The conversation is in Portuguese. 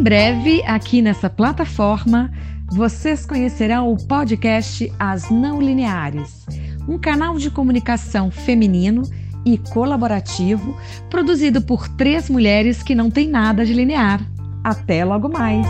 Em breve, aqui nessa plataforma, vocês conhecerão o podcast As Não Lineares, um canal de comunicação feminino e colaborativo produzido por três mulheres que não têm nada de linear. Até logo mais!